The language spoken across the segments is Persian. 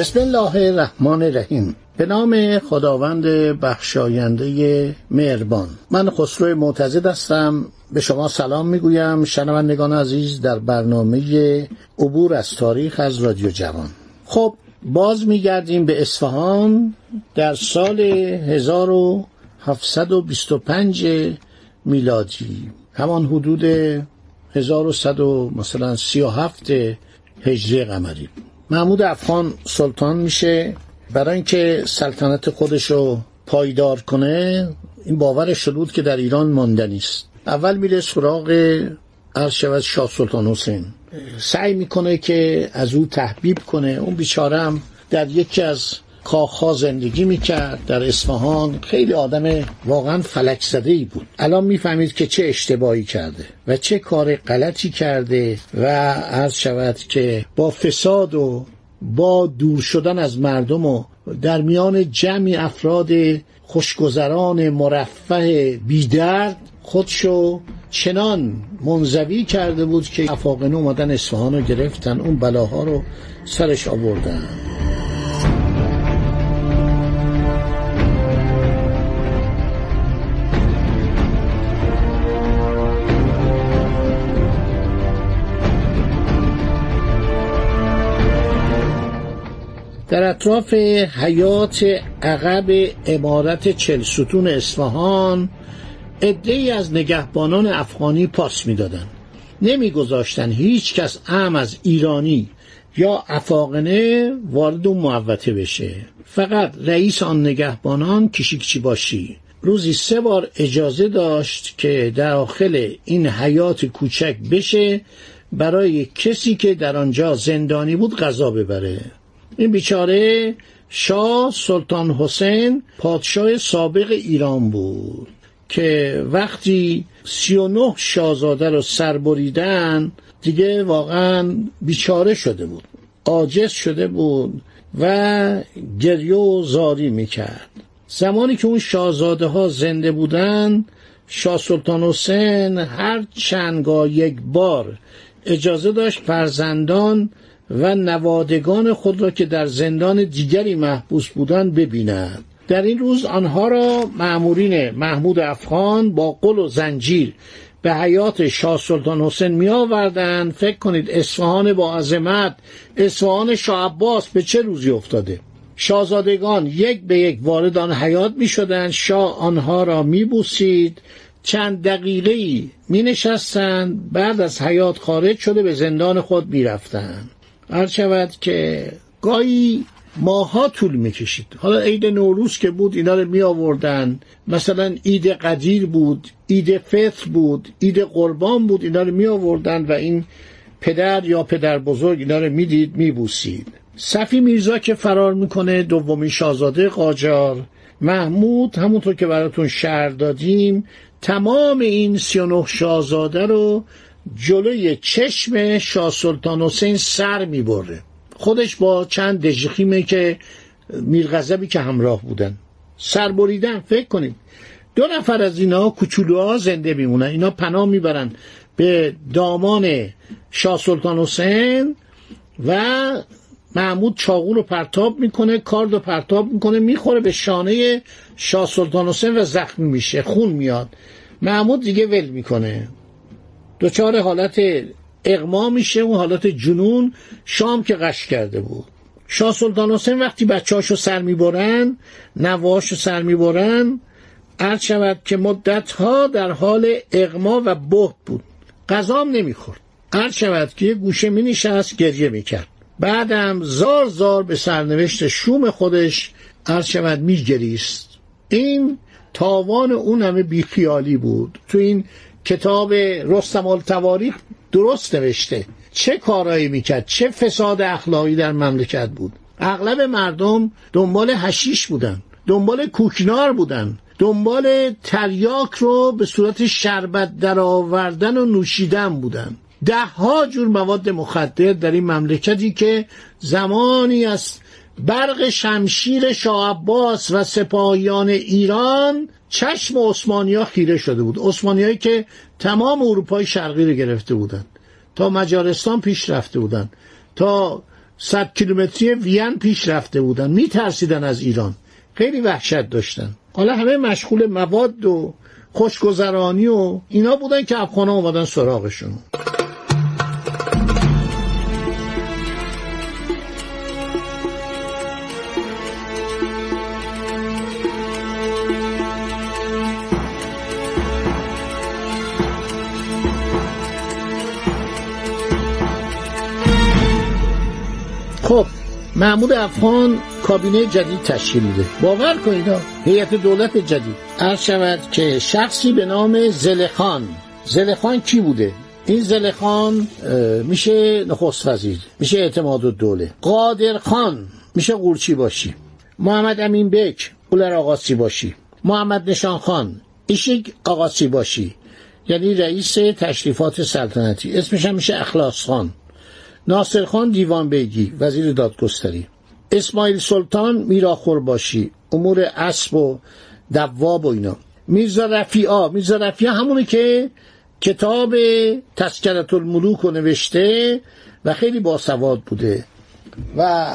بسم الله الرحمن الرحیم. به نام خداوند بخشاینده مهربان. من خسرو معتزد هستم. به شما سلام می‌گویم. شنوندگان عزیز در برنامه عبور از تاریخ از رادیو جوان. خب باز میگردیم به اصفهان در سال 1725 میلادی. همان حدود 1100 مثلا 37 هجری قمری. محمود افغان سلطان میشه. برای اینکه سلطنت خودش رو پایدار کنه این باورش بود که در ایران ماندنی است اول میره سراغ عرض شود شاه سلطان حسین. سعی می‌کنه که از او تحبیب کنه. اون بیچاره هم در یکی از کاخها زندگی می‌کرد. در اصفهان خیلی آدم واقعا فلک ای بود. الان می‌فهمید که چه اشتباهی کرده و چه کار غلطی کرده و عرض شود که با فساد و با دور شدن از مردم و در میان جمعی افراد خوشگذران مرفه بیدرد خودشو چنان منزوی کرده بود که افاقنه اومدن اصفهان رو گرفتن اون بلاها رو سرش آوردن. در اطراف حیات عقب امارت چلستون اصفهان ای از نگهبانان افغانی پاس می‌دادند. نمیگذاشتن هیچ کس ام از ایرانی یا افاقنه وارد اون محوطه بشه. فقط رئیس آن نگهبانان کشیکچی باشی روزی سه بار اجازه داشت که داخل این حیات کوچک بشه برای کسی که در آنجا زندانی بود غذا ببره. این بیچاره شاه سلطان حسین پادشاه سابق ایران بود که وقتی سی و نه شاهزاده رو سربریدن دیگه واقعا بیچاره شده بود عاجز شده بود و گریه و زاری می‌کرد. زمانی که اون شاهزاده ها زنده بودن شاه سلطان حسین هر چندگاه یک بار اجازه داشت فرزندان و نوادگان خود را که در زندان دیگری محبوس بودند ببینند. در این روز آنها را معمورین محمود افغان با قل و زنجیر به حیات شاه سلطان حسین می آوردن فکر کنید اصفهان با عظمت اصفهان شاه عباس به چه روزی افتاده؟ شاهزادگان یک به یک وارد آن حیات می شدن شاه آنها را می بوسید چند دقیقه ای می نشستن بعد از حیات خارج شده به زندان خود می رفتن عرض شود که گاهی ماها طول می‌کشید. حالا عید نوروز که بود اینا رو می آوردن مثلا عید قدیر بود عید فطر بود عید قربان بود اینا رو می آوردن و این پدر یا پدر بزرگ اینا رو می‌دید میبوسید. صفی میرزا که فرار می‌کنه دومین شاهزاده قاجار محمود همونطور که براتون شهر دادیم تمام این سی و نه شاهزاده رو جلوی چشم شاه سلطان حسین سر می‌بره. خودش با چند دژخیمه که میرغضبی که همراه بودن. سر بریدن فکر کنید. دو نفر از اینا کوچولوها زنده میمونن. اینا پناه می‌برن به دامان شاه سلطان حسین و محمود چاقو رو پرتاب می‌کنه کارد رو پرتاب می‌کنه می‌خوره به شانه شاه سلطان حسین و زخمی میشه خون میاد. محمود دیگه ول می‌کنه. دوچار حالت اغما میشه اون حالت جنون شام که قش کرده بود. شاه سلطان حسین وقتی بچهاشو سر می‌برن نواشو سر می‌برن عرض شود که مدت ها در حال اغما و بهت بود. غذام نمی‌خورد. عرض شود که یه گوشه می نشست گریه می‌کرد. بعدم زار زار به سرنوشت شوم خودش عرض شود میگریست. این تاوان اون همه بیخیالی بود. تو این کتاب رستم التواریخ درست نوشته. چه کارایی می‌کرد؟ چه فساد اخلاقی در مملکت بود؟ اغلب مردم دنبال هشیش بودن دنبال کوکنار بودن دنبال تریاک رو به صورت شربت درآوردن و نوشیدن بودن. ده ها جور مواد مخدر در این مملکتی که زمانی از برق شمشیر شاه و سپاهیان ایران چشم عثمانی خیره شده بود. عثمانی که تمام اروپای شرقی رو گرفته بودند. تا مجارستان پیش رفته بودند. تا صد کیلومتری وین پیش رفته بودن میترسیدن از ایران. خیلی وحشت داشتن. حالا همه مشغول مواد و خوشگذرانی و اینا بودن که افغان اومدن سراغشون. خب محمود افغان کابینه جدید تشکیل میده. باور کنید هیئت دولت جدید. عرض شود که شخصی به نام زلخان. زلخان کی بوده؟ این زلخان میشه نخست وزیر میشه اعتماد و دوله قادر خان میشه قورچی باشی. محمد امین بک اولر آقاسی باشی. محمد نشان خان ایشیک آقاسی باشی. یعنی رئیس تشریفات سلطنتی. اسمش هم میشه اخلاص خان. ناصر خان دیوان بیگی وزیر دادگستری. اسماعیل سلطان میراخور باشی امور اسب و دواب و اینا. میرزا رفیعا میرزا رفیعا همونی که کتاب تسکرت الملوک رو نوشته و خیلی باسواد بوده و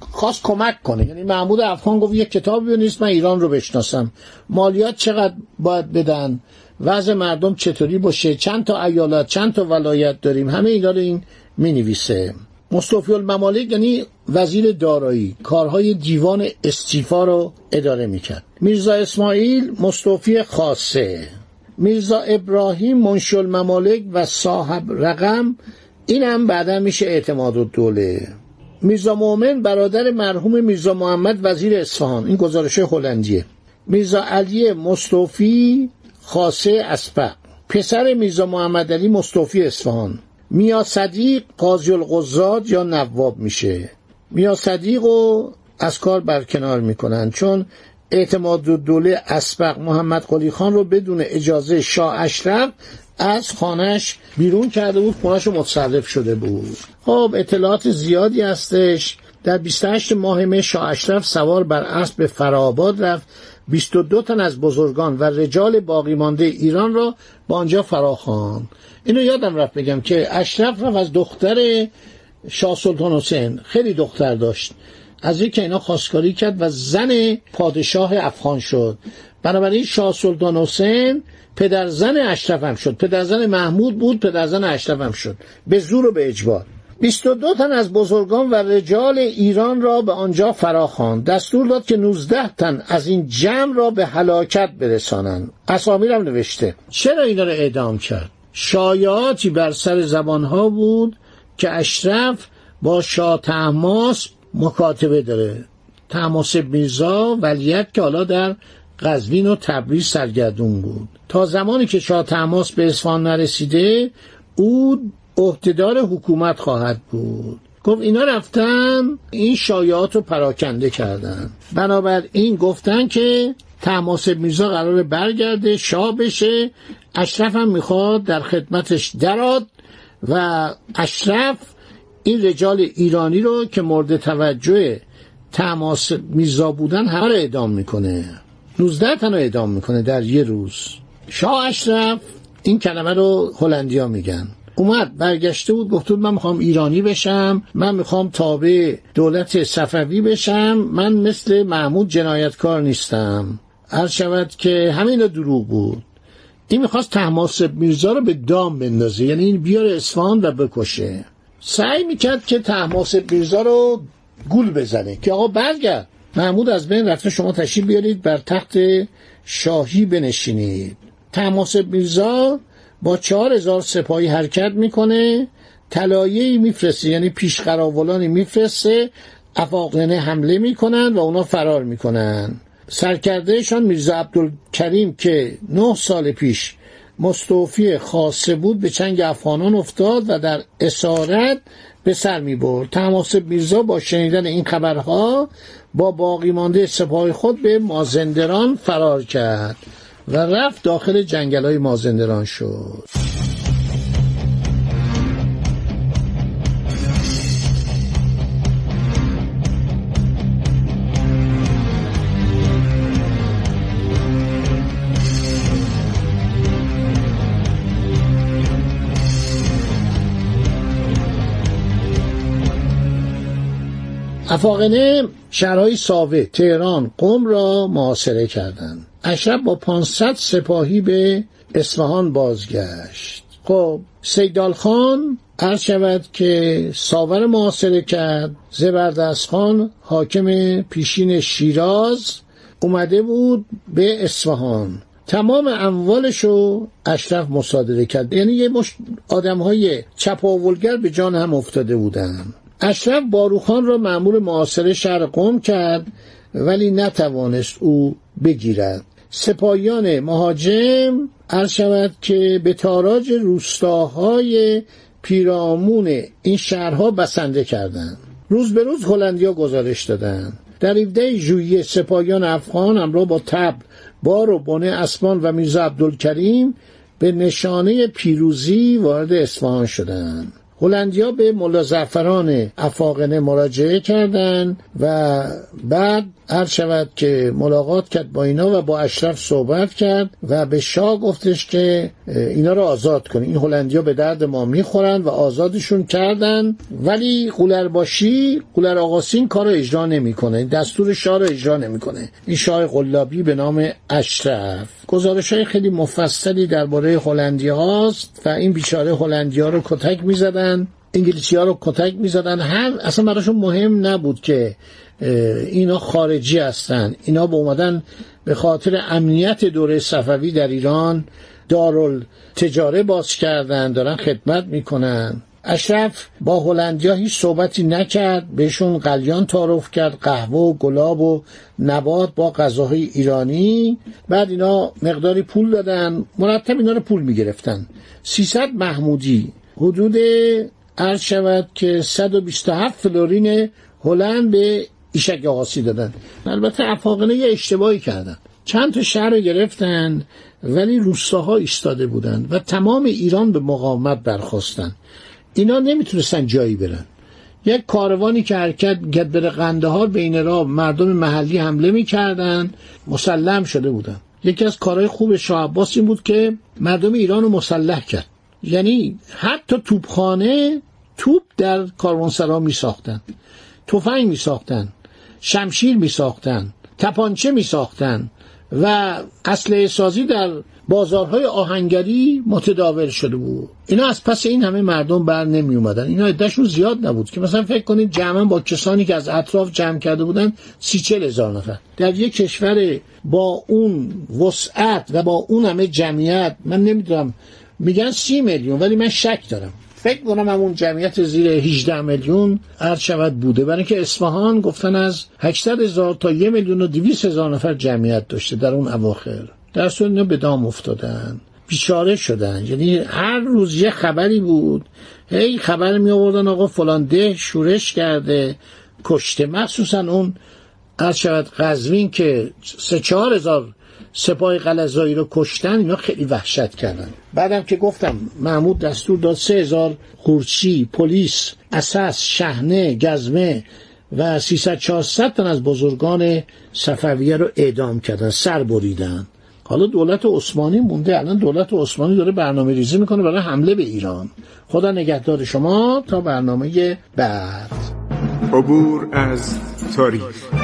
خواست کمک کنه. یعنی محمود افغان گفت یک کتاب نیست من ایران رو بشناسم. مالیات چقدر باید بدن؟ وضع مردم چطوری باشه؟ چند تا ایالت چند تا ولایت داریم؟ همه اینا رو این می نویسه مصطفی الممالک یعنی وزیر دارایی کارهای دیوان استیفا رو اداره می‌کرد. میرزا اسماعیل مصطفی خاصه. میرزا ابراهیم منشی الممالک و صاحب رقم این هم بعدا میشه اعتماد و دوله میرزا مومن برادر مرحوم میرزا محمد وزیر اصفهان. این گزارش هلندیه. میرزا علی مصطفی خاصه اسپق پسر میرزا محمد علی مصطفی اصفهان. میا صدیق قاضی القضات یا نواب میشه؟ میا صدیق رو از کار برکنار می‌کنن چون اعتماد دوله اسبق محمد قلی خان رو بدون اجازه شاه اشرف از خانش بیرون کرده بود خانش متصرف شده بود. خب اطلاعات زیادی هستش. در 28 ماه مه شاه اشرف سوار بر اسب به فرآباد رفت. 22 تن از بزرگان و رجال باقی مانده ایران را با آنجا فراخواند اینو یادم رفت بگم که اشرف رفت از دختر شاه سلطان حسین. خیلی دختر داشت. از که اینا خواستگاری کرد و زن پادشاه افغان شد. بنابراین شاه سلطان حسین پدرزن اشرف هم شد. پدرزن محمود بود پدرزن اشرف هم شد. به زور و به اجبار. 22 تن از بزرگان و رجال ایران را به آنجا فراخواند. دستور داد که 19 تن از این جمع را به هلاکت برسانند. اسامی هم نوشته. چرا اینا را اعدام کرد؟ شایعاتی بر سر زبانها بود که اشرف با شاه تحماس مکاتبه داره. تحماس میرزا ولیت که حالا در قزوین و تبریز سرگردون بود. تا زمانی که شاه تحماس به اصفهان نرسیده او عهدهدار حکومت خواهد بود. گفت اینا رفتن این شایعات رو پراکنده کردن. بنابراین گفتن که تماس میرزا قرار برگرده شاه بشه. اشرف هم می‌خواد در خدمتش دراد و اشرف این رجال ایرانی رو که مورد توجه تماس میرزا بودن همه رو اعدام می‌کنه. 19 تن رو اعدام می‌کنه در یه روز. شاه اشرف این کلمه رو هلندیا میگن. اومد برگشته بود گفت من می‌خوام ایرانی بشم من می‌خوام تابع دولت صفوی بشم من مثل محمود جنایتکار نیستم. هر شود که همین دروغ بود. این می‌خواست تحماس میرزا رو به دام بندازه یعنی این بیار اصفهان و بکشه. سعی می‌کرد که تحماس میرزا رو گول بزنه که آقا برگرد. محمود از بین رفته شما تشریف بیارید بر تخت شاهی بنشینید. تحماس میرزا با چهار هزار سپاهی حرکت می‌کنه طلایه‌ای میفرسته یعنی پیشقراولانی میفرسته افاقنه حمله می‌کنن و اونا فرار می‌کنن. سرکردهشان میرزا عبدالکریم که نه سال پیش مستوفی خاصه بود به چنگ افغانان افتاد و در اسارت به سر می برد تماسب میرزا با شنیدن این خبرها با باقی مانده سپاه خود به مازندران فرار کرد. و رفت داخل جنگل های مازندران شد. افاقنه شهرهای ساوه تهران قم را محاصره کردند. اشرف با 500 سپاهی به اصفهان بازگشت. خب سیدال خان عرض شود که ساور محاصره کرد. زبردست خان حاکم پیشین شیراز اومده بود به اصفهان. تمام اموالشو اشرف مصادره کرد. یعنی یه مش آدم های چپاولگر به جان هم افتاده بودن. اشرف باروخان را معمول معاصر شهر قم کرد ولی نتوانست او بگیرد. سپاهیان مهاجم عرض شود که به تاراج روستاهای پیرامون این شهرها بسنده کردند. روز به روز هلندیا گزارش دادند. در 17 ژوئیه سپاهیان افغان همراه با تبل بار و بنه اسمان و میرزا عبدالکریم به نشانه پیروزی وارد اصفهان شدند. هلندیا به ملا زعفران افاقنه مراجعه کردند و بعد هر شود که ملاقات کرد با اینا و با اشرف صحبت کرد و به شاه گفتش که اینا رو آزاد کنی این هلندیا به درد ما می‌خورن و آزادشون کردن. ولی قولرباشی قولر آقاسین کار اجرا نمی‌کنه. دستور شاه رو اجرا نمی‌کنه. این شاه قلابی به نام اشرف. گزارش های خیلی مفصلی درباره هلندیا هاست و این بیچاره هلندیا رو کتک می‌زدن انگلیسی ها رو کتک می‌زدن. هر اصلا براشون مهم نبود که اینا خارجی هستن. اینا به اومدن به خاطر امنیت دوره صفوی در ایران دارال تجاره باز کردن دارن خدمت می‌کنن. اشرف با هلندیا هیچ صحبتی نکرد بهشون قلیان تعارف کرد قهوه و گلاب و نبات با غذاهای ایرانی. بعد اینا مقداری پول دادن مرتب اینا رو پول می‌گرفتن. 300 محمودی حدود عرض شود که 127 فلورین هلند به ایشک آقاسی دادن. البته افاقنه یه اشتباهی کردن. چند تا شهر رو گرفتن ولی روستاها ایستاده بودند و تمام ایران به مقاومت برخواستن اینا نمی‌تونستن جایی برن. یک کاروانی که حرکت گد بره قندهار بین را مردم محلی حمله می‌کردن مسلم شده بودن. یکی از کارهای خوب شاه عباس این بود که مردم ایران رو مسلح کرد. یعنی حتی توپخانه توپ در کاروانسرا می ساختن تفنگ می ساختن شمشیر می ساختن تپانچه می ساختن و اسلحه سازی در بازارهای آهنگری متداول شده بود. اینا از پس این همه مردم بر نمی اومدن اینا عدهشون زیاد نبود که مثلا فکر کنید جمعا با کسانی که از اطراف جمع کرده بودن سی چل هزار نفر. در یک کشور با اون وسعت و با اون همه جمعیت من نمی‌دونم میگن سی میلیون ولی من شک دارم. فکر کنم همون جمعیت زیر 18 میلیون عرض شود بوده. برای اینکه اصفهان گفتن از 800 هزار تا 1 میلیون و 200 هزار نفر جمعیت داشته در اون اواخر. در صورت اینا به دام افتادن. بیچاره شدن. یعنی هر روز یه خبری بود. هی خبر می آوردن آقا فلان ده شورش کرده. کشته. مخصوصا اون عرض شود قزوین که سه چهار هزار سپاه قلزایی رو کشتن اینا خیلی وحشت کردن. بعدم که گفتم محمود دستور داد سه هزار خورچی پلیس اساس شهنه گزمه و 300 400 تن از بزرگان صفویه رو اعدام کردن سر بریدن. حالا دولت عثمانی مونده الان دولت عثمانی داره برنامه ریزی می‌کنه برای حمله به ایران. خدا نگهدار شما تا برنامه بعد. عبور از تاریخ.